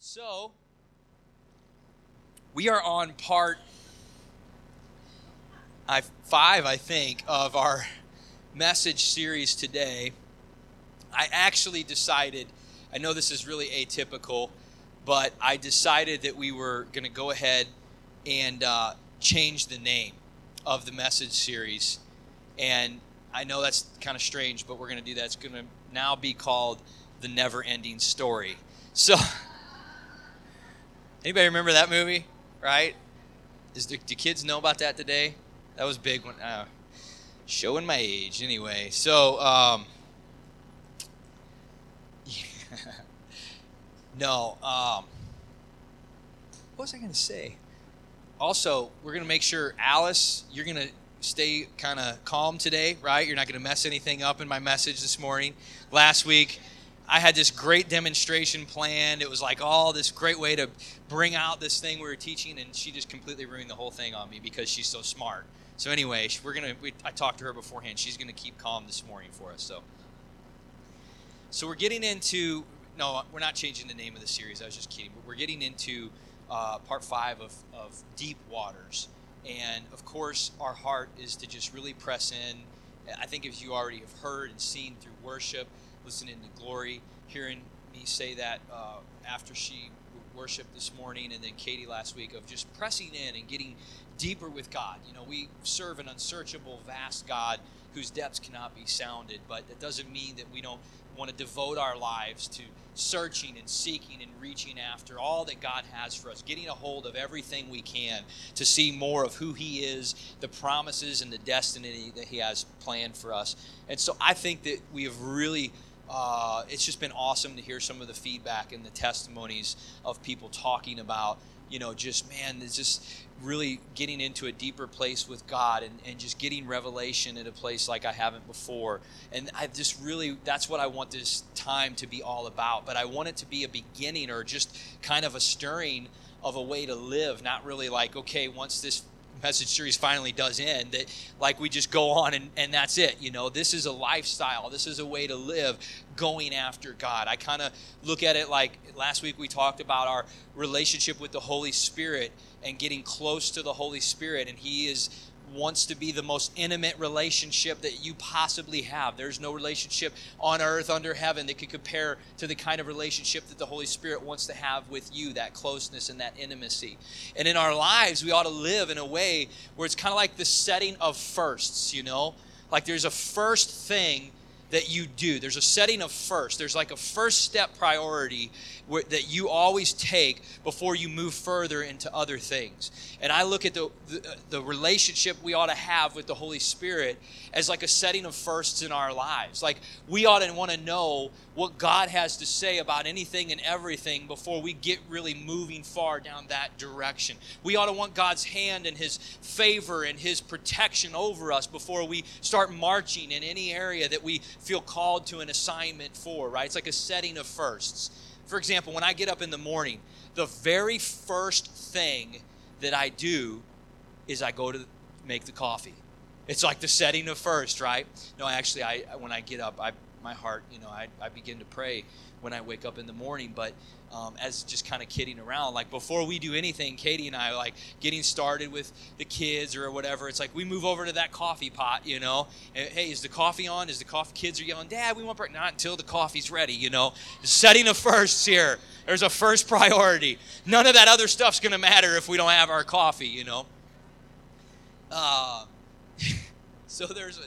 So, we are on part five, I think, of our message series today. I actually decided, I know this is really atypical, but I decided that we were going to go ahead and uh, change the name of the message series. And I know that's kind of strange, but we're going to do that. It's going to now be called The Never Ending Story. So, Anybody remember that movie? Right? Is do, do kids know about that today? That was big when uh, showing my age. Anyway, so um, yeah. no. Um, what was I going to say? Also, we're going to make sure Alice, you're going to stay kind of calm today, right? You're not going to mess anything up in my message this morning. Last week, I had this great demonstration planned. It was like all this great way to bring out this thing we were teaching, and she just completely ruined the whole thing on me because she's so smart. So anyway, we're gonna. We, I talked to her beforehand. She's gonna keep calm this morning for us. So, so we're getting into. No, we're not changing the name of the series. I was just kidding. But we're getting into uh, part five of, of deep waters, and of course, our heart is to just really press in. I think if you already have heard and seen through worship listening to Glory, hearing me say that uh, after she worshiped this morning, and then Katie last week of just pressing in and getting deeper with God. You know, we serve an unsearchable, vast God whose depths cannot be sounded, but that doesn't mean that we don't want to devote our lives to searching and seeking and reaching after all that God has for us, getting a hold of everything we can to see more of who He is, the promises and the destiny that He has planned for us. And so I think that we have really uh, it's just been awesome to hear some of the feedback and the testimonies of people talking about you know just man it's just really getting into a deeper place with god and, and just getting revelation at a place like i haven't before. And i just really that's what i want this time to be all about. But i want it to be a beginning or just kind of a stirring of a way to live not really like okay once this message series finally does end that like we just go on and, and that's it you know? This is a lifestyle. This is a way to live going after god. I kind of look at it like last week we talked about our relationship with the holy spirit and getting close to the holy spirit and he is wants to be the most intimate relationship that you possibly have. There's no relationship on earth under heaven that could compare to the kind of relationship that the Holy Spirit wants to have with you, that closeness and that intimacy. And in our lives, we ought to live in a way where it's kind of like the setting of firsts, you know? Like there's a first thing that you do. There's a setting of first. There's like a first step priority where, that you always take before you move further into other things. And I look at the, the, uh, the relationship we ought to have with the Holy Spirit as like a setting of firsts in our lives. Like we ought to want to know what God has to say about anything and everything before we get really moving far down that direction. We ought to want God's hand and His favor and His protection over us before we start marching in any area that we feel called to an assignment for, right? It's like a setting of firsts. For example, when I get up in the morning, the very first thing that I do is I go to make the coffee. It's like the setting of first, right? No, actually, I when I get up, I my heart, you know, I, I begin to pray when I wake up in the morning. But um, as just kind of kidding around, like before we do anything, Katie and I like getting started with the kids or whatever. It's like we move over to that coffee pot, you know. And, hey, is the coffee on? Is the coffee? Kids are yelling, Dad, we want break. Not until the coffee's ready, you know. Setting of firsts here. There's a first priority. None of that other stuff's gonna matter if we don't have our coffee, you know. Uh, so there's a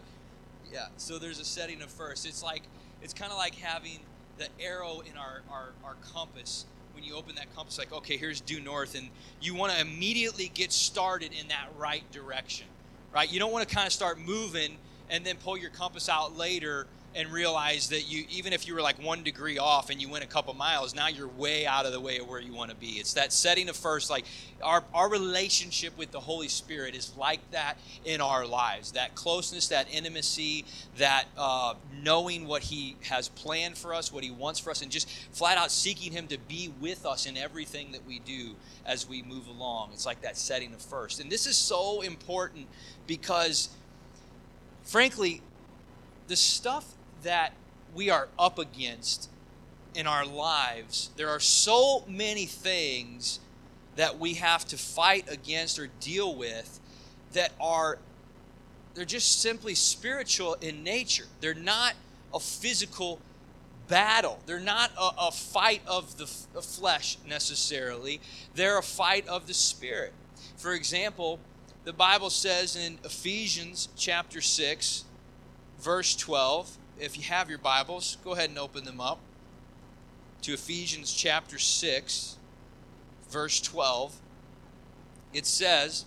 yeah so there's a setting of first it's like it's kind of like having the arrow in our, our, our compass. When you open that compass like okay here's due north and you want to immediately get started in that right direction right? You don't want to kind of start moving and then pull your compass out later and realize that you even if you were like one degree off and you went a couple miles now you're way out of the way of where you want to be. It's that setting of first like our, our relationship with the holy spirit is like that in our lives. That closeness that intimacy that uh, knowing what he has planned for us what he wants for us and just flat out seeking him to be with us in everything that we do as we move along. It's like that setting of first. And this is so important because frankly the stuff that we are up against in our lives, there are so many things that we have to fight against or deal with that are they're just simply spiritual in nature. They're not a physical battle. They're not a, a fight of the, f- the flesh necessarily. They're a fight of the spirit. For example, the Bible says in Ephesians chapter 6, verse 12, if you have your Bibles, go ahead and open them up to Ephesians chapter 6, verse 12. It says,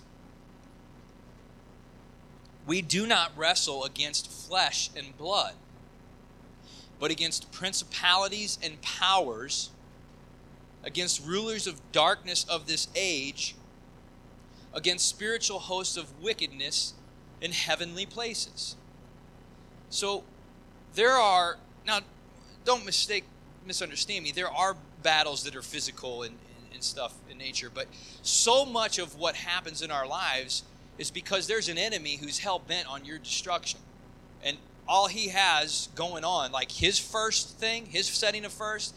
We do not wrestle against flesh and blood, but against principalities and powers, against rulers of darkness of this age, against spiritual hosts of wickedness in heavenly places. So there are, now, don't mistake, misunderstand me, there are battles that are physical and, and stuff in nature, but so much of what happens in our lives is because there's an enemy who's hell bent on your destruction. And all he has going on, like his first thing, his setting of first,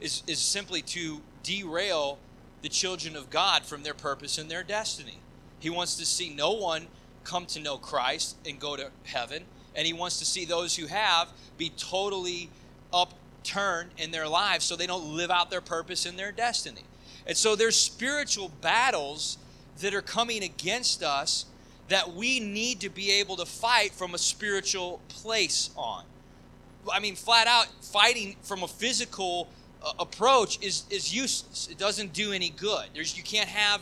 is, is simply to derail the children of God from their purpose and their destiny. He wants to see no one come to know Christ and go to heaven, and he wants to see those who have be totally upturned in their lives so they don't live out their purpose and their destiny. And so there's spiritual battles that are coming against us that we need to be able to fight from a spiritual place on. I mean, flat out, fighting from a physical uh, approach is, is useless. It doesn't do any good. There's, you can't have,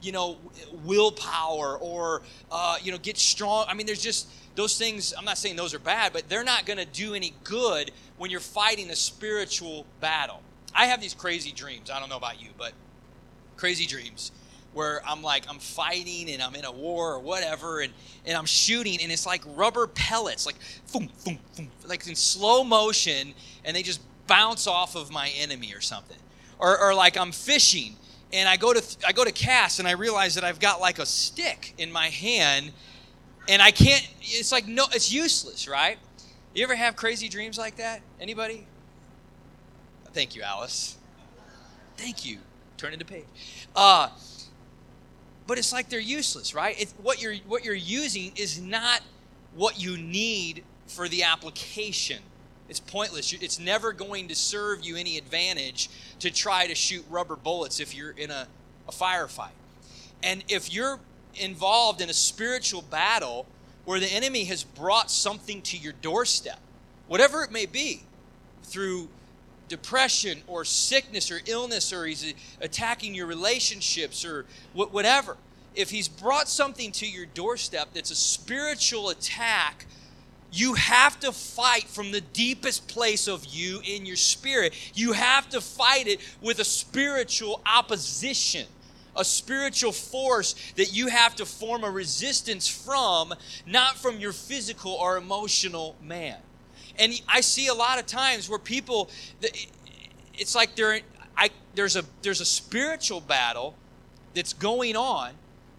you know, willpower or, uh, you know, get strong. I mean, there's just those things. I'm not saying those are bad, but they're not going to do any good when you're fighting a spiritual battle. I have these crazy dreams. I don't know about you, but crazy dreams where I'm like I'm fighting and I'm in a war or whatever and, and I'm shooting and it's like rubber pellets like boom boom boom like in slow motion and they just bounce off of my enemy or something or, or like I'm fishing and I go to I go to cast and I realize that I've got like a stick in my hand and I can't it's like no it's useless right? You ever have crazy dreams like that? Anybody? Thank you Alice. Thank you. Turn into page. Uh but it's like they're useless, right? It's, what you're what you're using is not what you need for the application. It's pointless. It's never going to serve you any advantage to try to shoot rubber bullets if you're in a, a firefight. And if you're involved in a spiritual battle where the enemy has brought something to your doorstep, whatever it may be, through depression or sickness or illness or he's attacking your relationships or whatever, if he's brought something to your doorstep that's a spiritual attack, you have to fight from the deepest place of you in your spirit. You have to fight it with a spiritual opposition, a spiritual force that you have to form a resistance from, not from your physical or emotional man. And I see a lot of times where people, it's like they're, I, there's a there's a spiritual battle that's going on,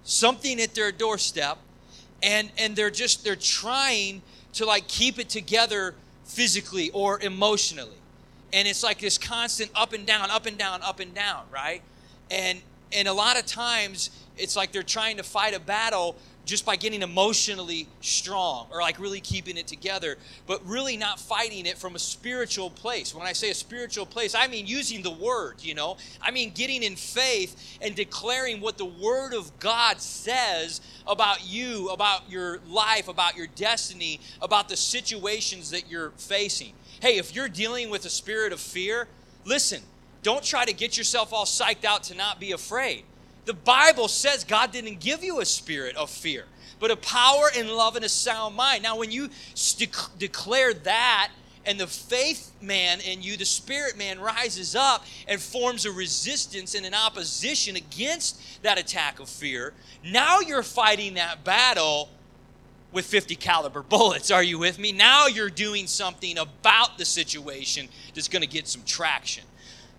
something at their doorstep, and and they're just they're trying to like keep it together physically or emotionally, and it's like this constant up and down, up and down, up and down, right? And and a lot of times it's like they're trying to fight a battle just by getting emotionally strong or like really keeping it together, but really not fighting it from a spiritual place. When I say a spiritual place, I mean using the word, you know? I mean getting in faith and declaring what the word of God says about you, about your life, about your destiny, about the situations that you're facing. Hey, if you're dealing with a spirit of fear, listen, don't try to get yourself all psyched out to not be afraid. The Bible says God didn't give you a spirit of fear, but a power and love and a sound mind. Now, when you declare that, and the faith man in you, the spirit man, rises up and forms a resistance and an opposition against that attack of fear. Now you're fighting that battle with 50 caliber bullets. Are you with me? Now you're doing something about the situation that's going to get some traction.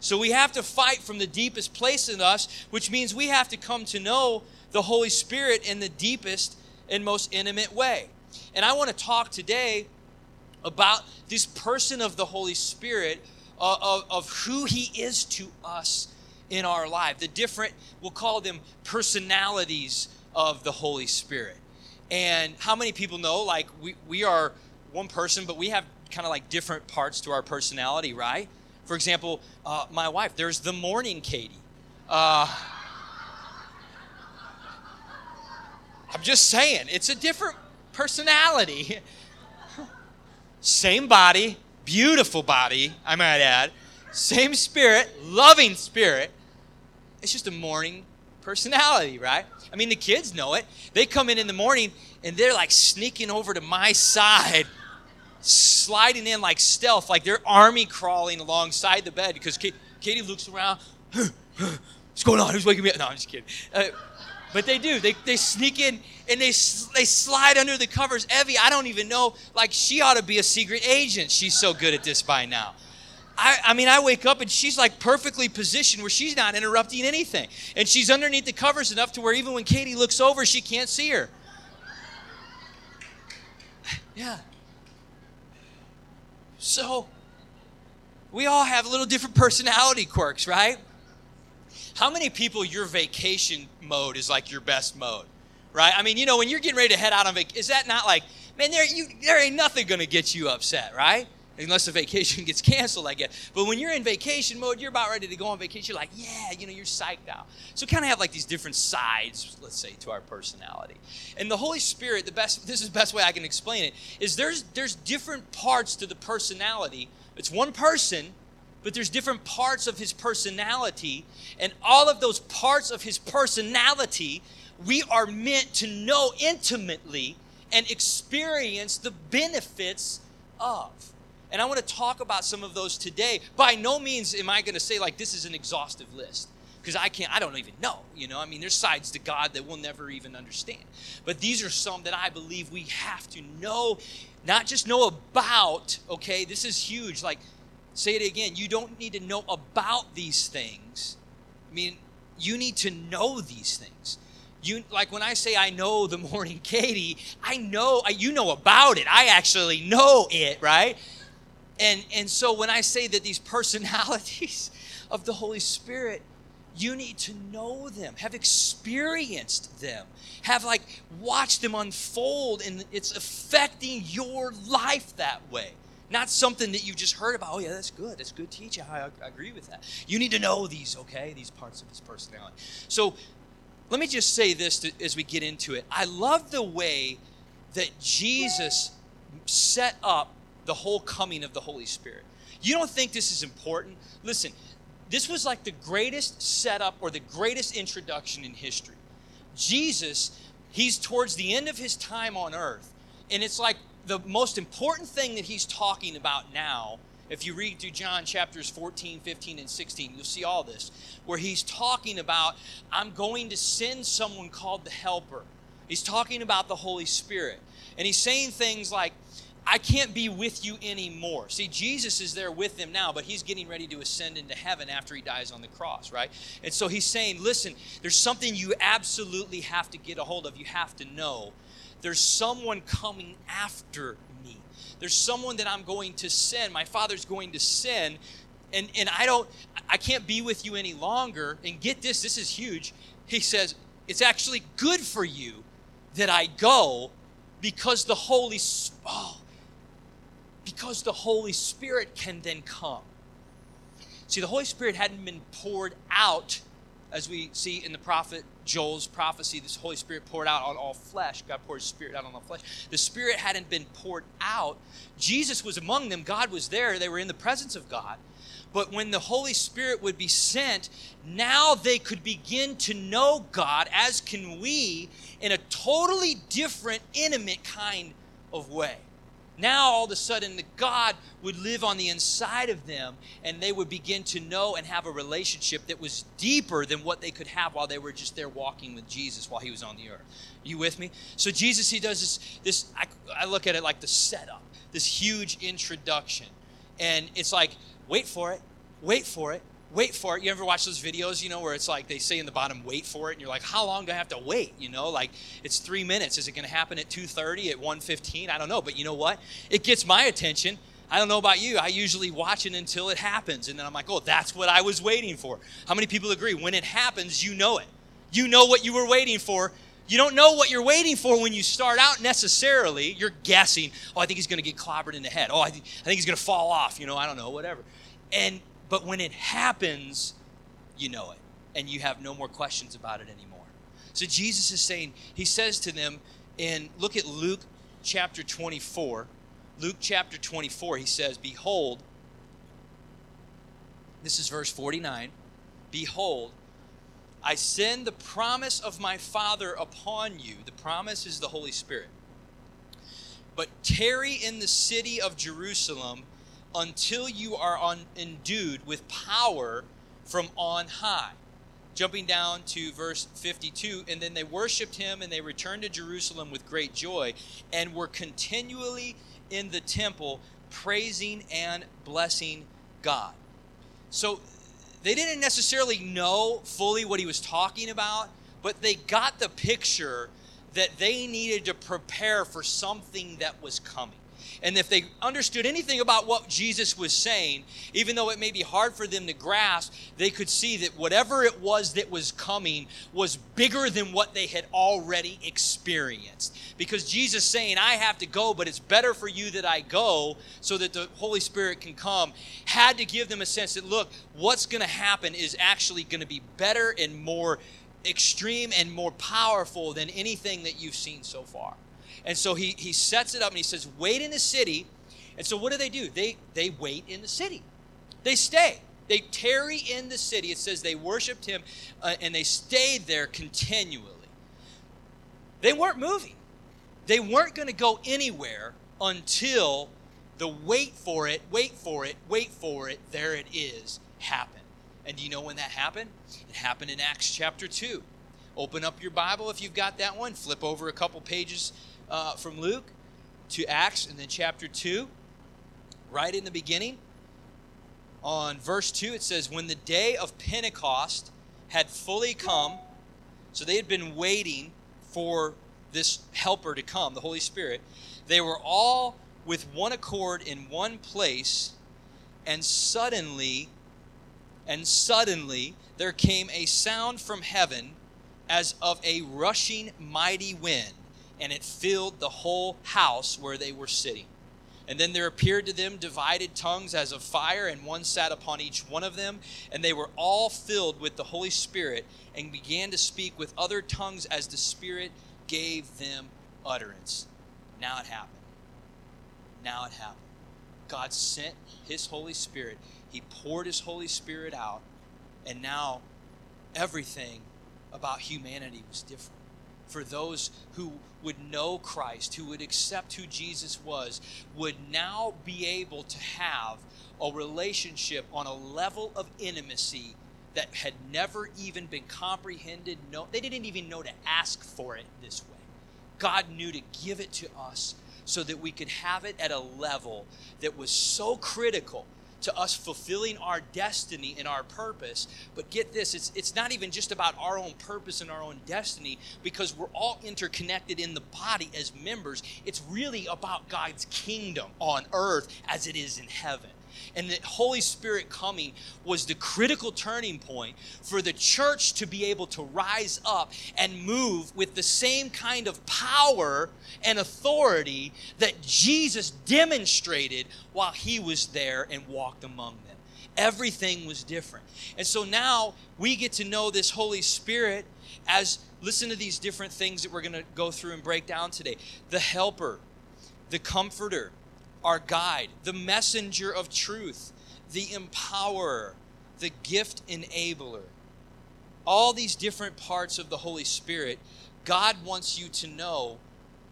So we have to fight from the deepest place in us, which means we have to come to know the Holy Spirit in the deepest and most intimate way. And I want to talk today about this person of the Holy Spirit uh, of, of who He is to us in our life. The different, we'll call them personalities of the Holy Spirit. And how many people know, like, we, we are one person, but we have kind of like different parts to our personality, right? For example, uh, my wife, there's the morning Katie. Uh, I'm just saying, it's a different personality. Same body, beautiful body, I might add. Same spirit, loving spirit. It's just a morning personality, right? I mean, the kids know it. They come in in the morning and they're like sneaking over to my side, sliding in like stealth, like they're army crawling alongside the bed because Katie looks around. What's going on? Who's waking me up? No, I'm just kidding. Uh, but they do. They, they sneak in and they, they slide under the covers. Evie, I don't even know. Like, she ought to be a secret agent. She's so good at this by now. I, I mean, I wake up and she's like perfectly positioned where she's not interrupting anything. And she's underneath the covers enough to where even when Katie looks over, she can't see her. Yeah. So, we all have little different personality quirks, right? How many people your vacation mode is like your best mode? Right? I mean, you know, when you're getting ready to head out on vacation, is that not like, man, there you there ain't nothing gonna get you upset, right? Unless the vacation gets canceled, I guess. But when you're in vacation mode, you're about ready to go on vacation, you're like, yeah, you know, you're psyched out. So kind of have like these different sides, let's say, to our personality. And the Holy Spirit, the best this is the best way I can explain it, is there's there's different parts to the personality. It's one person, but there's different parts of his personality, and all of those parts of his personality we are meant to know intimately and experience the benefits of. And I want to talk about some of those today. By no means am I going to say, like, this is an exhaustive list because I can't, I don't even know. You know, I mean, there's sides to God that we'll never even understand. But these are some that I believe we have to know, not just know about, okay? This is huge. Like, Say it again. You don't need to know about these things. I mean, you need to know these things. You like when I say I know the morning Katie, I know you know about it. I actually know it, right? And and so when I say that these personalities of the Holy Spirit, you need to know them, have experienced them, have like watched them unfold, and it's affecting your life that way. Not something that you just heard about. Oh, yeah, that's good. That's good teaching. I, I agree with that. You need to know these, okay? These parts of his personality. So let me just say this to, as we get into it. I love the way that Jesus set up the whole coming of the Holy Spirit. You don't think this is important? Listen, this was like the greatest setup or the greatest introduction in history. Jesus, he's towards the end of his time on earth, and it's like the most important thing that he's talking about now, if you read through John chapters 14, 15, and 16, you'll see all this, where he's talking about, I'm going to send someone called the Helper. He's talking about the Holy Spirit. And he's saying things like, I can't be with you anymore. See, Jesus is there with them now, but he's getting ready to ascend into heaven after he dies on the cross, right? And so he's saying, listen, there's something you absolutely have to get a hold of. You have to know there's someone coming after me. There's someone that I'm going to send. My father's going to send. And, and I don't, I can't be with you any longer. And get this, this is huge. He says, it's actually good for you that I go because the Holy, oh, because the Holy Spirit can then come. See, the Holy Spirit hadn't been poured out as we see in the prophet Joel's prophecy, this Holy Spirit poured out on all flesh. God poured His Spirit out on all flesh. The Spirit hadn't been poured out. Jesus was among them. God was there. They were in the presence of God. But when the Holy Spirit would be sent, now they could begin to know God, as can we, in a totally different, intimate kind of way. Now, all of a sudden, the God would live on the inside of them, and they would begin to know and have a relationship that was deeper than what they could have while they were just there walking with Jesus while he was on the earth. You with me? So, Jesus, he does this, this I, I look at it like the setup, this huge introduction. And it's like, wait for it, wait for it, wait for it. You ever watch those videos, you know, where it's like they say in the bottom, wait for it, and you're like, how long do I have to wait? You know, like it's three minutes. Is it going to happen at 2.30, at 1.15? I don't know. But you know what? It gets my attention. I don't know about you. I usually watch it until it happens. And then I'm like, oh, that's what I was waiting for. How many people agree? When it happens, you know it. You know what you were waiting for. You don't know what you're waiting for when you start out necessarily. You're guessing, oh, I think he's going to get clobbered in the head. Oh, I, th- I think he's going to fall off. You know, I don't know, whatever. And but when it happens, you know it, and you have no more questions about it anymore. So Jesus is saying, he says to them in look at Luke chapter 24. Luke chapter 24, he says, Behold, this is verse 49. Behold, I send the promise of my Father upon you. The promise is the Holy Spirit. But tarry in the city of Jerusalem until you are on, endued with power from on high. Jumping down to verse 52, and then they worshiped him and they returned to Jerusalem with great joy and were continually in the temple praising and blessing God. So they didn't necessarily know fully what he was talking about, but they got the picture that they needed to prepare for something that was coming. And if they understood anything about what Jesus was saying, even though it may be hard for them to grasp, they could see that whatever it was that was coming was bigger than what they had already experienced. Because Jesus saying, I have to go, but it's better for you that I go so that the Holy Spirit can come, had to give them a sense that, look, what's going to happen is actually going to be better and more extreme and more powerful than anything that you've seen so far. And so he, he sets it up and he says, wait in the city. And so what do they do? They, they wait in the city, they stay. They tarry in the city. It says they worshiped him uh, and they stayed there continually. They weren't moving, they weren't going to go anywhere until the wait for it, wait for it, wait for it, there it is, happened. And do you know when that happened? It happened in Acts chapter 2. Open up your Bible if you've got that one. Flip over a couple pages uh, from Luke to Acts and then chapter 2, right in the beginning. On verse 2, it says, When the day of Pentecost had fully come, so they had been waiting for this helper to come, the Holy Spirit, they were all with one accord in one place, and suddenly, and suddenly, there came a sound from heaven as of a rushing mighty wind and it filled the whole house where they were sitting. And then there appeared to them divided tongues as of fire, and one sat upon each one of them. And they were all filled with the Holy Spirit and began to speak with other tongues as the Spirit gave them utterance. Now it happened. Now it happened. God sent His Holy Spirit, He poured His Holy Spirit out, and now everything about humanity was different for those who would know Christ, who would accept who Jesus was, would now be able to have a relationship on a level of intimacy that had never even been comprehended. No, they didn't even know to ask for it this way. God knew to give it to us so that we could have it at a level that was so critical to us fulfilling our destiny and our purpose. But get this, it's, it's not even just about our own purpose and our own destiny because we're all interconnected in the body as members. It's really about God's kingdom on earth as it is in heaven and the Holy Spirit coming was the critical turning point for the church to be able to rise up and move with the same kind of power and authority that Jesus demonstrated while he was there and walked among them. Everything was different. And so now we get to know this Holy Spirit as listen to these different things that we're going to go through and break down today the helper, the comforter, our guide, the messenger of truth, the empowerer, the gift enabler. All these different parts of the Holy Spirit, God wants you to know,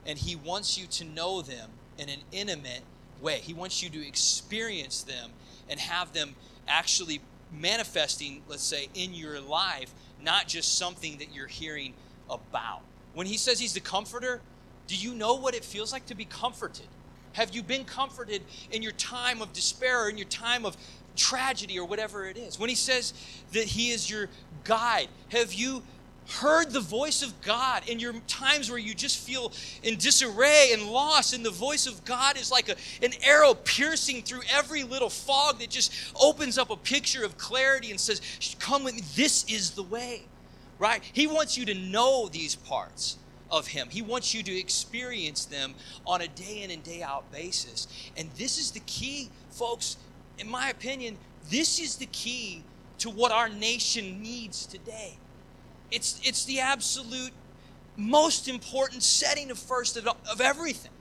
and He wants you to know them in an intimate way. He wants you to experience them and have them actually manifesting, let's say, in your life, not just something that you're hearing about. When He says He's the comforter, do you know what it feels like to be comforted? Have you been comforted in your time of despair or in your time of tragedy or whatever it is? When he says that he is your guide, have you heard the voice of God in your times where you just feel in disarray and lost, and the voice of God is like a, an arrow piercing through every little fog that just opens up a picture of clarity and says, Come with me, this is the way, right? He wants you to know these parts of Him. He wants you to experience them on a day in and day out basis. And this is the key, folks, in my opinion, this is the key to what our nation needs today it's, it's the absolute most important setting of first of, of everything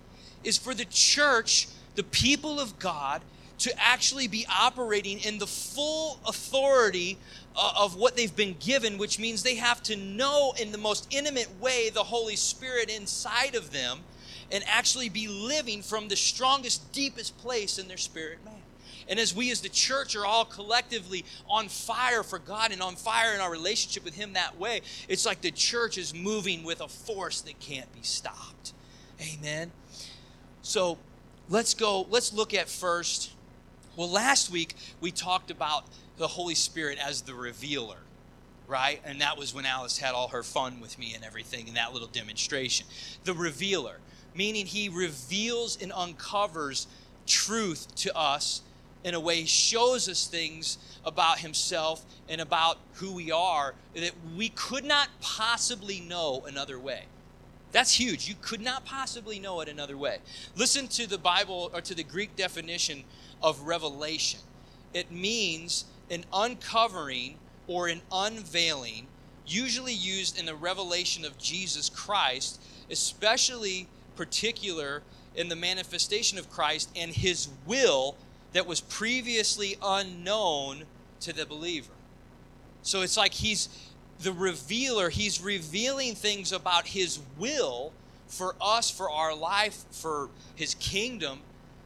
is for the church, the people of God, to actually be operating in the full authority uh, of what they've been given, which means they have to know in the most intimate way the Holy Spirit inside of them and actually be living from the strongest, deepest place in their spirit man. And as we as the church are all collectively on fire for God and on fire in our relationship with Him that way, it's like the church is moving with a force that can't be stopped. Amen. So let's go, let's look at first. Well, last week we talked about the Holy Spirit as the revealer right? And that was when Alice had all her fun with me and everything in that little demonstration. The revealer, meaning he reveals and uncovers truth to us in a way shows us things about himself and about who we are that we could not possibly know another way. That's huge. You could not possibly know it another way. Listen to the Bible or to the Greek definition of revelation. It means an uncovering or an unveiling, usually used in the revelation of Jesus Christ, especially particular in the manifestation of Christ and his will that was previously unknown to the believer. So it's like he's the revealer, he's revealing things about his will for us, for our life, for his kingdom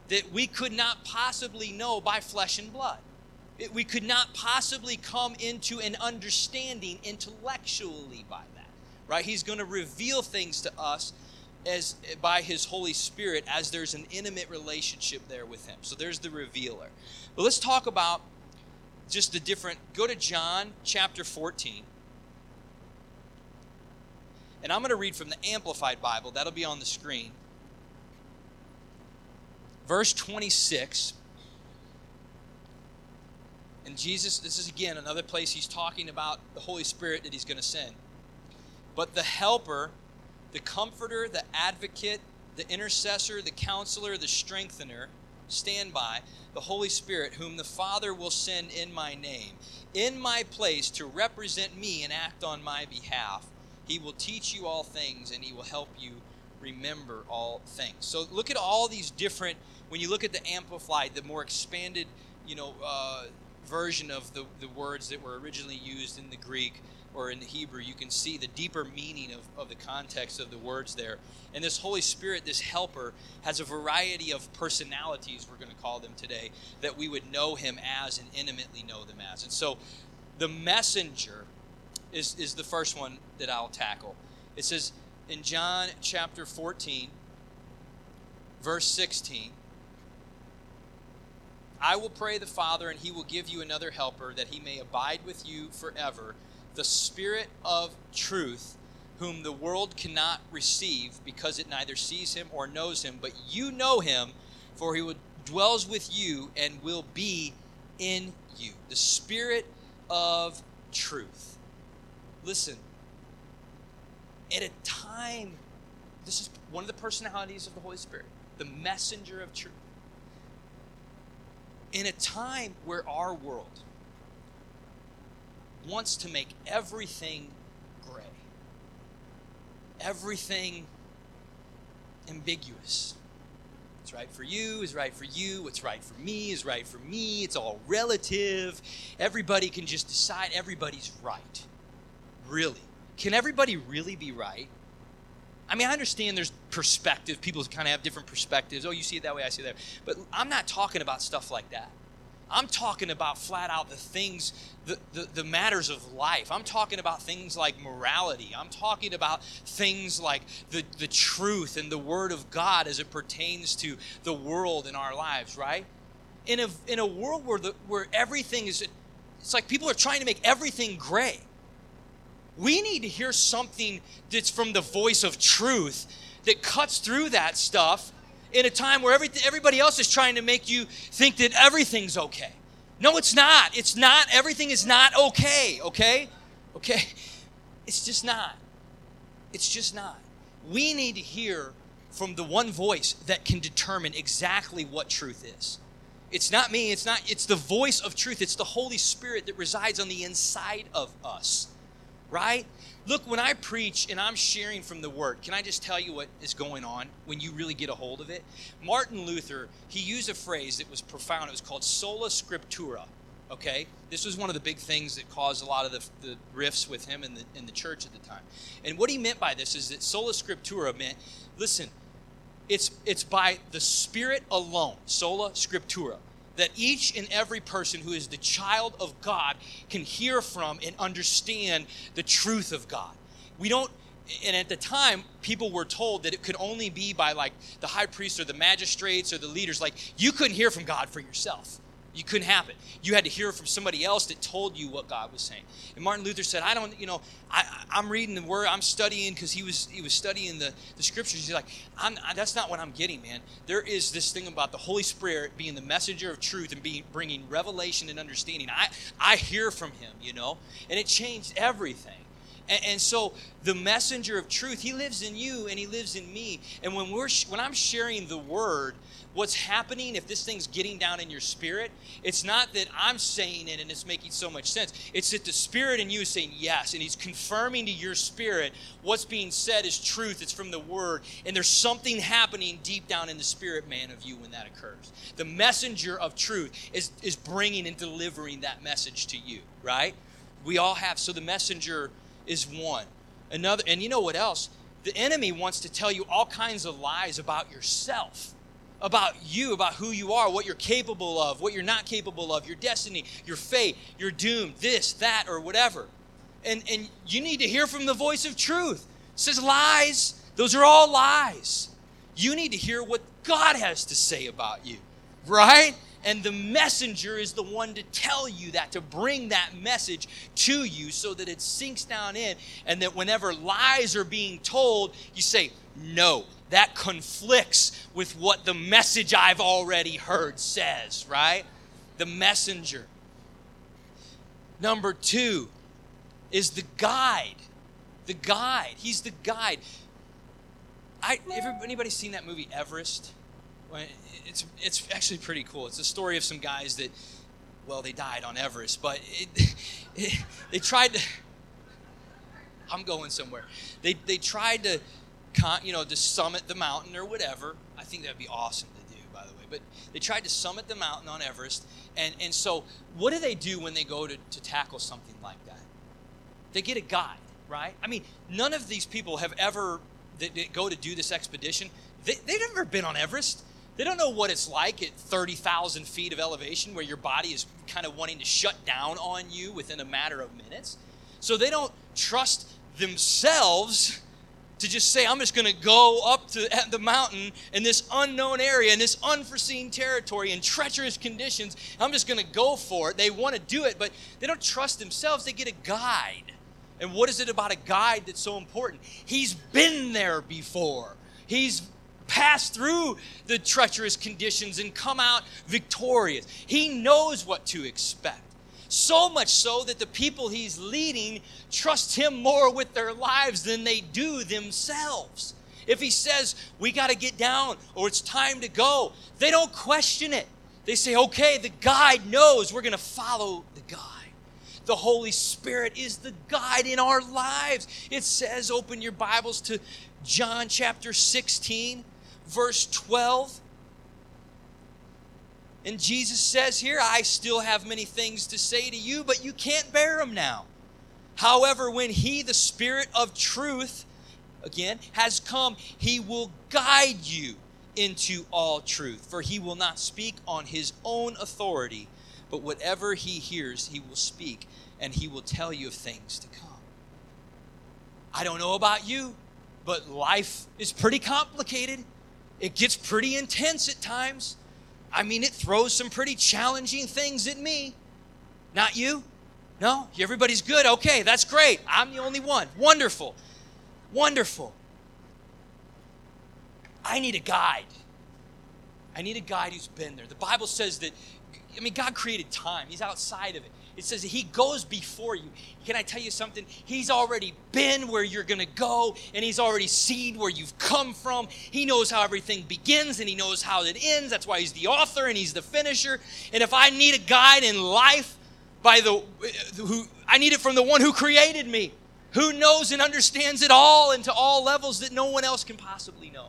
that we could not possibly know by flesh and blood. It, we could not possibly come into an understanding intellectually by that, right? He's going to reveal things to us as by his holy spirit as there's an intimate relationship there with him. So there's the revealer. But let's talk about just the different go to john chapter 14 and i'm going to read from the amplified bible. That'll be on the screen verse 26 and jesus this is again another place he's talking about the holy spirit that he's going to send but the helper the comforter, the advocate, the intercessor, the counselor, the strengthener, stand by, the Holy Spirit, whom the Father will send in my name, in my place to represent me and act on my behalf. He will teach you all things and he will help you remember all things. So look at all these different, when you look at the Amplified, the more expanded, you know, uh, version of the, the words that were originally used in the Greek or in the Hebrew, you can see the deeper meaning of, of the context of the words there. And this Holy Spirit, this helper, has a variety of personalities, we're going to call them today, that we would know him as and intimately know them as. And so the messenger is, is the first one that I'll tackle. It says in John chapter 14, verse 16, I will pray the Father, and he will give you another helper, that he may abide with you forever the Spirit of truth, whom the world cannot receive because it neither sees him or knows him, but you know him, for he dwells with you and will be in you. The Spirit of truth. Listen, at a time, this is one of the personalities of the Holy Spirit, the messenger of truth. In a time where our world, wants to make everything gray, everything ambiguous. What's right for you is right for you. What's right for me is right for me. It's all relative. Everybody can just decide everybody's right. Really. Can everybody really be right? I mean, I understand there's perspective. People kind of have different perspectives. Oh, you see it that way, I see it that way. But I'm not talking about stuff like that. I'm talking about flat out the things, the, the, the, matters of life. I'm talking about things like morality. I'm talking about things like the, the truth and the Word of God as it pertains to the world in our lives, right? In a, in a world where, the, where everything is, it's like people are trying to make everything gray. We need to hear something that's from the voice of truth that cuts through that stuff in a time where every, everybody else is trying to make you think that everything's okay. No, it's not. It's not. Everything is not okay, okay? Okay? It's just not. It's just not. We need to hear from the one voice that can determine exactly what truth is. It's not me, it's not it's the voice of truth. It's the Holy Spirit that resides on the inside of us. Right? Look, when I preach and I'm sharing from the word, can I just tell you what is going on when you really get a hold of it? Martin Luther, he used a phrase that was profound. It was called sola scriptura. Okay? This was one of the big things that caused a lot of the, the rifts with him in the, in the church at the time. And what he meant by this is that sola scriptura meant, listen, it's, it's by the Spirit alone, sola scriptura that each and every person who is the child of God can hear from and understand the truth of God. We don't and at the time people were told that it could only be by like the high priest or the magistrates or the leaders like you couldn't hear from God for yourself. You couldn't have it. You had to hear from somebody else that told you what God was saying. And Martin Luther said, I don't, you know, I, I'm reading the word, I'm studying because he was he was studying the, the scriptures. He's like, I'm, that's not what I'm getting, man. There is this thing about the Holy Spirit being the messenger of truth and being bringing revelation and understanding. I, I hear from him, you know, and it changed everything. And, and, so the messenger of truth, he lives in you and he lives in me. And when we're when I'm sharing the word, what's happening if this thing's getting down in your spirit it's not that i'm saying it and it's making so much sense. It's that the spirit in you is saying yes and he's confirming to your spirit what's being said is truth. It's from the word. And there's something happening deep down in the spirit man of you when that occurs. The messenger of truth is is bringing and delivering that message to you right? We all have so the messenger is one another and you know what else the enemy wants to tell you all kinds of lies about yourself about you, about who you are, what you're capable of, what you're not capable of, your destiny, your fate, your doom, this, that, or whatever. And, and you need to hear from the voice of truth. It says lies, those are all lies. You need to hear what God has to say about you, right? And the messenger is the one to tell you that, to bring that message to you so that it sinks down in, and that whenever lies are being told, you say, No, that conflicts with what the message I've already heard says, right? The messenger. Number two is the guide. The guide. He's the guide. I, anybody seen that movie Everest? It's, it's actually pretty cool. It's a story of some guys that, well, they died on Everest, but it, it, they tried to. I'm going somewhere. They, they tried to you know, to summit the mountain or whatever. I think that'd be awesome to do, by the way. But they tried to summit the mountain on Everest. And, and so, what do they do when they go to, to tackle something like that? They get a guide, right? I mean, none of these people have ever, that go to do this expedition, they, they've never been on Everest. They don't know what it's like at 30,000 feet of elevation where your body is kind of wanting to shut down on you within a matter of minutes. So they don't trust themselves to just say, I'm just going to go up to the mountain in this unknown area, in this unforeseen territory, in treacherous conditions. I'm just going to go for it. They want to do it, but they don't trust themselves. They get a guide. And what is it about a guide that's so important? He's been there before. He's passed through the treacherous conditions and come out victorious. He knows what to expect. So much so that the people he's leading trust him more with their lives than they do themselves. If he says, we got to get down or it's time to go, they don't question it. They say, okay, the guide knows we're going to follow the guide. The Holy Spirit is the guide in our lives. It says, open your Bibles to John chapter 16, verse 12. And Jesus says here, I still have many things to say to you, but you can't bear them now. However, when He, the Spirit of truth, again, has come, He will guide you into all truth. For He will not speak on His own authority, but whatever He hears, He will speak, and He will tell you of things to come. I don't know about you, but life is pretty complicated. It gets pretty intense at times. I mean, it throws some pretty challenging things at me. Not you? No? Everybody's good? Okay, that's great. I'm the only one. Wonderful. Wonderful. I need a guide. I need a guide who's been there. The Bible says that, I mean, God created time, He's outside of it. It says He goes before you. Can I tell you something? He's already been where you're going to go, and He's already seen where you've come from. He knows how everything begins, and He knows how it ends. That's why He's the author and He's the finisher. And if I need a guide in life, by the uh, who I need it from the one who created me, who knows and understands it all and to all levels that no one else can possibly know.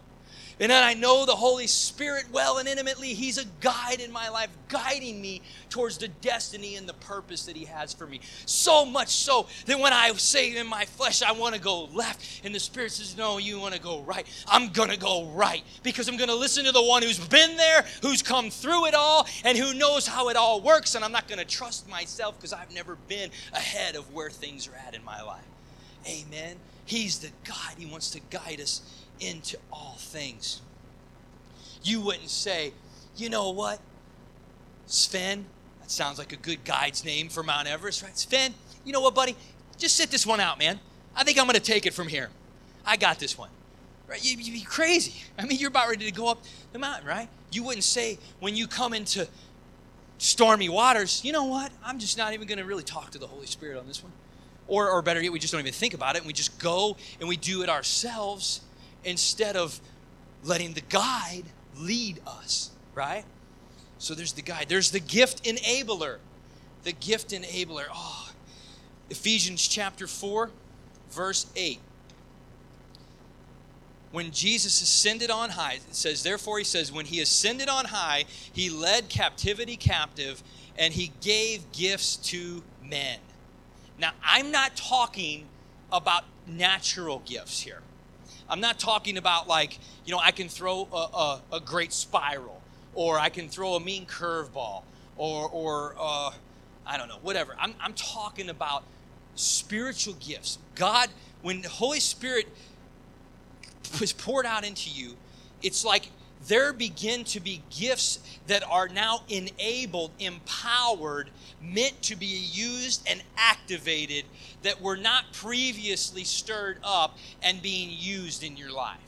And then I know the Holy Spirit well and intimately. He's a guide in my life, guiding me towards the destiny and the purpose that He has for me. So much so that when I say in my flesh, I want to go left, and the Spirit says, No, you want to go right, I'm going to go right because I'm going to listen to the one who's been there, who's come through it all, and who knows how it all works. And I'm not going to trust myself because I've never been ahead of where things are at in my life. Amen. He's the God, He wants to guide us into all things. You wouldn't say, you know what, Sven, that sounds like a good guide's name for Mount Everest, right? Sven, you know what, buddy? Just sit this one out, man. I think I'm going to take it from here. I got this one. Right? You, would be crazy. I mean, you're about ready to go up the mountain, right? You wouldn't say when you come into stormy waters, you know what? I'm just not even going to really talk to the Holy Spirit on this one. Or, or better yet, we just don't even think about it and we just go and we do it ourselves instead of letting the guide lead us, right? So there's the guide. There's the gift enabler. The gift enabler. Oh, Ephesians chapter 4, verse 8. When Jesus ascended on high, it says, therefore, he says, when he ascended on high, he led captivity captive and he gave gifts to men. Now, I'm not talking about natural gifts here. I'm not talking about like, you know, I can throw a, a, a great spiral or I can throw a mean curveball or, or uh, I don't know, whatever. I'm, I'm talking about spiritual gifts. God, when the Holy Spirit was poured out into you, it's like there begin to be gifts that are now enabled, empowered, meant to be used and activated that were not previously stirred up and being used in your life.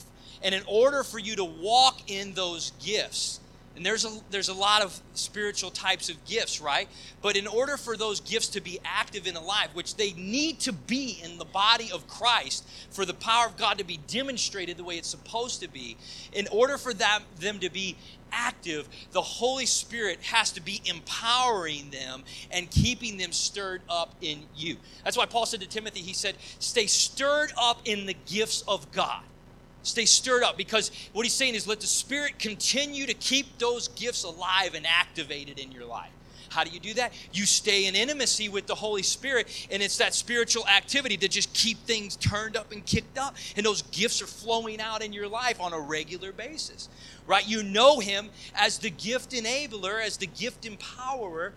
And in order for you to walk in those gifts, and there's a, there's a lot of spiritual types of gifts, right? But in order for those gifts to be active and alive, which they need to be in the body of Christ for the power of God to be demonstrated the way it's supposed to be, in order for that, them to be active, the Holy Spirit has to be empowering them and keeping them stirred up in you. That's why Paul said to Timothy, he said, Stay stirred up in the gifts of God. Stay stirred up because what he's saying is let the Spirit continue to keep those gifts alive and activated in your life. How do you do that? You stay in intimacy with the Holy Spirit, and it's that spiritual activity to just keep things turned up and kicked up, and those gifts are flowing out in your life on a regular basis, right? You know Him as the gift enabler, as the gift empowerer,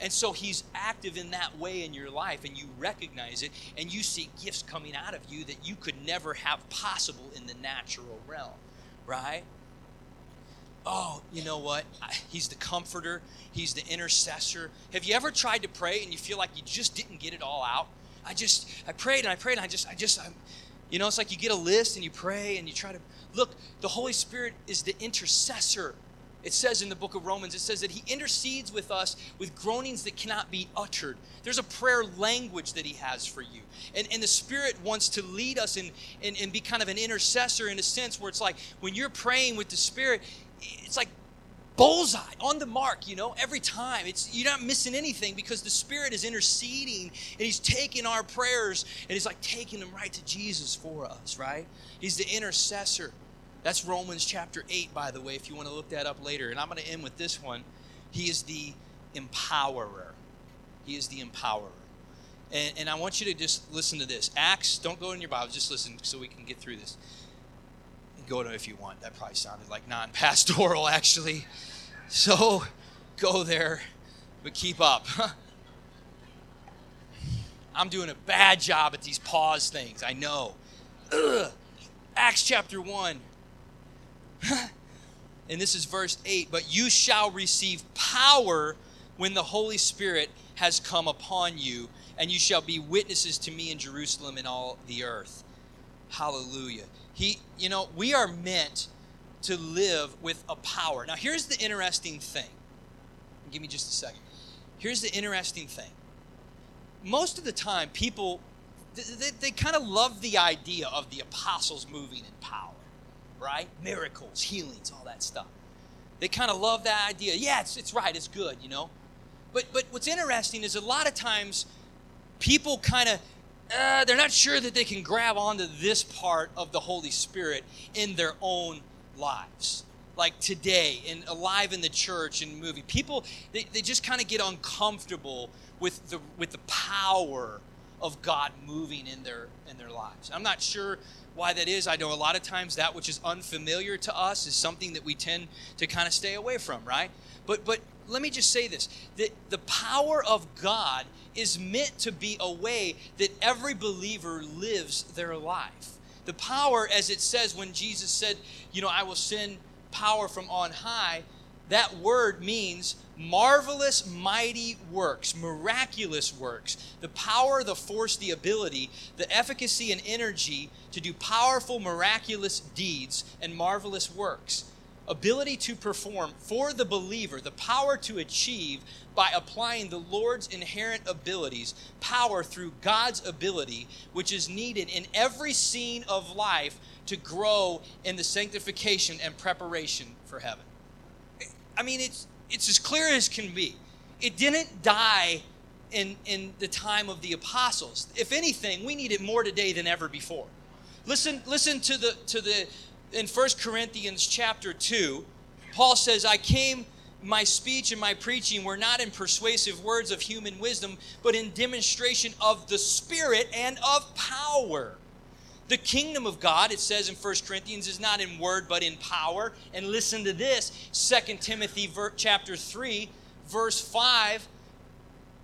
and so he's active in that way in your life, and you recognize it, and you see gifts coming out of you that you could never have possible in the natural realm, right? Oh, you know what? He's the comforter, he's the intercessor. Have you ever tried to pray and you feel like you just didn't get it all out? I just, I prayed and I prayed and I just, I just, I'm, you know, it's like you get a list and you pray and you try to look. The Holy Spirit is the intercessor it says in the book of Romans, it says that he intercedes with us with groanings that cannot be uttered. There's a prayer language that he has for you. And, and the Spirit wants to lead us and, and, and be kind of an intercessor in a sense where it's like when you're praying with the Spirit, it's like bullseye on the mark you know every time it's you're not missing anything because the spirit is interceding and he's taking our prayers and he's like taking them right to jesus for us right he's the intercessor that's Romans chapter 8, by the way, if you want to look that up later. And I'm going to end with this one. He is the empowerer. He is the empowerer. And, and I want you to just listen to this. Acts, don't go in your Bible, just listen so we can get through this. Go to if you want. That probably sounded like non pastoral, actually. So go there, but keep up. I'm doing a bad job at these pause things, I know. Ugh. Acts chapter 1 and this is verse 8 but you shall receive power when the Holy Spirit has come upon you, and you shall be witnesses to me in Jerusalem and all the earth. Hallelujah. He, you know, we are meant to live with a power. Now, here's the interesting thing. Give me just a second. Here's the interesting thing. Most of the time, people they, they kind of love the idea of the apostles moving in power, right? Miracles, healings, all that stuff. They kind of love that idea. Yeah, it's, it's right, it's good, you know. But but what's interesting is a lot of times people kind of uh, they're not sure that they can grab onto this part of the Holy Spirit in their own lives. Like today, and alive in the church and movie, people they, they just kind of get uncomfortable with the with the power of God moving in their in their lives. I'm not sure why that is. I know a lot of times that which is unfamiliar to us is something that we tend to kind of stay away from, right? But but let me just say this that the power of God is meant to be a way that every believer lives their life. The power, as it says when Jesus said, you know, I will send power from on high, that word means marvelous, mighty works, miraculous works, the power, the force, the ability, the efficacy, and energy to do powerful, miraculous deeds and marvelous works. Ability to perform for the believer, the power to achieve by applying the Lord's inherent abilities, power through God's ability, which is needed in every scene of life to grow in the sanctification and preparation for heaven. I mean, it's it's as clear as can be. It didn't die in, in the time of the apostles. If anything, we need it more today than ever before. Listen, listen to the to the in 1 Corinthians chapter 2, Paul says, I came, my speech and my preaching were not in persuasive words of human wisdom, but in demonstration of the Spirit and of power the kingdom of God, it says in 1 Corinthians, is not in word but in power. And listen to this 2 Timothy chapter 3, verse 5.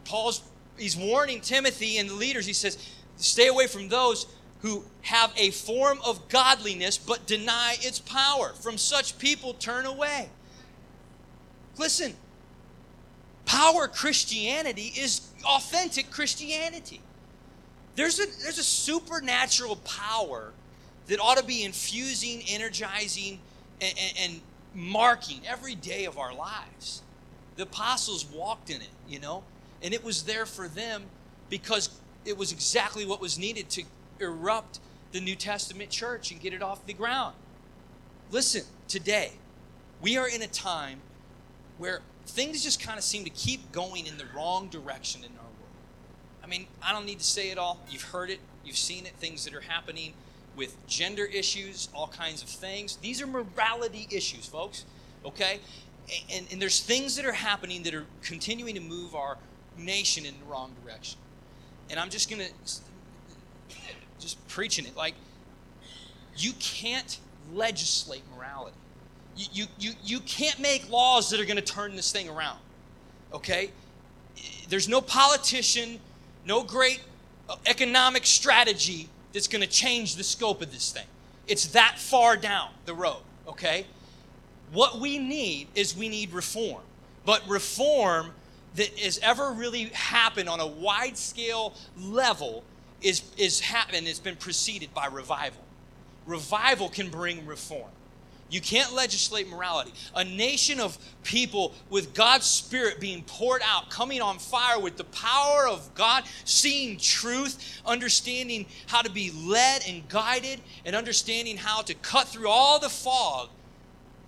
Paul's he's warning Timothy and the leaders. He says, Stay away from those who have a form of godliness but deny its power. From such people, turn away. Listen, power Christianity is authentic Christianity. There's a, there's a supernatural power that ought to be infusing, energizing, and, and, and marking every day of our lives. The apostles walked in it, you know, and it was there for them because it was exactly what was needed to erupt the New Testament church and get it off the ground. Listen, today, we are in a time where things just kind of seem to keep going in the wrong direction in our I mean, I don't need to say it all. You've heard it, you've seen it, things that are happening with gender issues, all kinds of things. These are morality issues, folks, okay? And, and there's things that are happening that are continuing to move our nation in the wrong direction. And I'm just going to, just preaching it like, you can't legislate morality. You, you, you, you can't make laws that are going to turn this thing around, okay? There's no politician no great uh, economic strategy that's going to change the scope of this thing. It's that far down the road, okay? What we need is we need reform. But reform that has ever really happened on a wide scale level is, is happened, it's been preceded by revival. Revival can bring reform. You can't legislate morality. A nation of people with God's Spirit being poured out, coming on fire with the power of God, seeing truth, understanding how to be led and guided, and understanding how to cut through all the fog.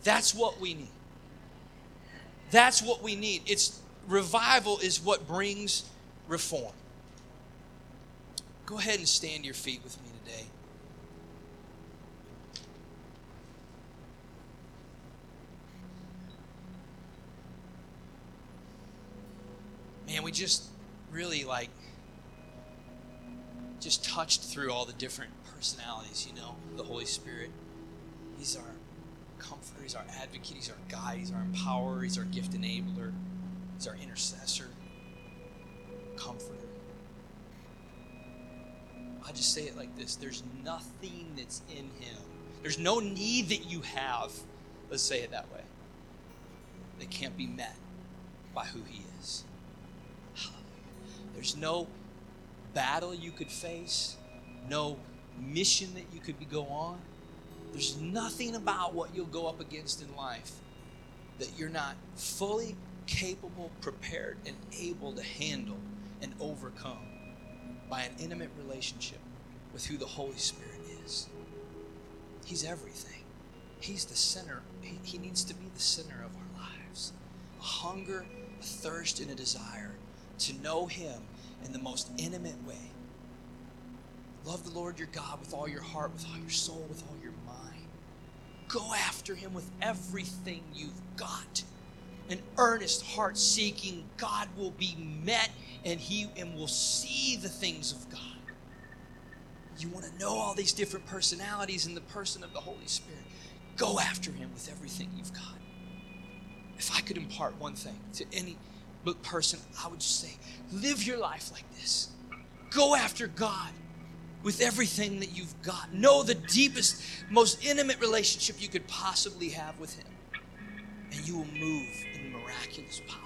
That's what we need. That's what we need. It's revival is what brings reform. Go ahead and stand your feet with me today. man, we just really like just touched through all the different personalities, you know, the Holy Spirit. He's our comforter, he's our advocate, he's our guide, he's our empowerer, he's our gift enabler, he's our intercessor, comforter. I just say it like this there's nothing that's in him. There's no need that you have, let's say it that way, that can't be met by who he is. There's no battle you could face, no mission that you could go on. There's nothing about what you'll go up against in life that you're not fully capable, prepared, and able to handle and overcome by an intimate relationship with who the Holy Spirit is. He's everything. He's the center. He, needs to be the center of our lives. A hunger, a thirst, and a desire to know Him in the most intimate way. Love the Lord your God with all your heart, with all your soul, with all your mind. Go after Him with everything you've got. An earnest heart seeking God will be met and He and will see the things of God. You want to know all these different personalities in the person of the Holy Spirit. Go after Him with everything you've got. If I could impart one thing to any person, I would just say live your life like this. Go after God with everything that you've got. Know the deepest, most intimate relationship you could possibly have with Him. And you will move in miraculous power.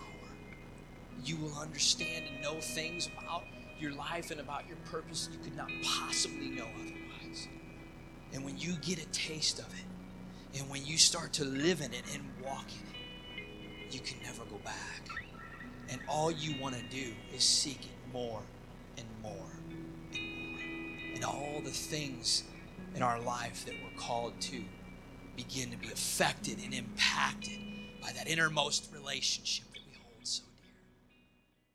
You will understand and know things about your life and about your purpose you could not possibly know otherwise. And when you get a taste of it, and when you start to live in it and walk in it, you can never go back. And all you want to do is seek it more and more and more. And all the things in our life that we're called to begin to be affected and impacted by that innermost relationship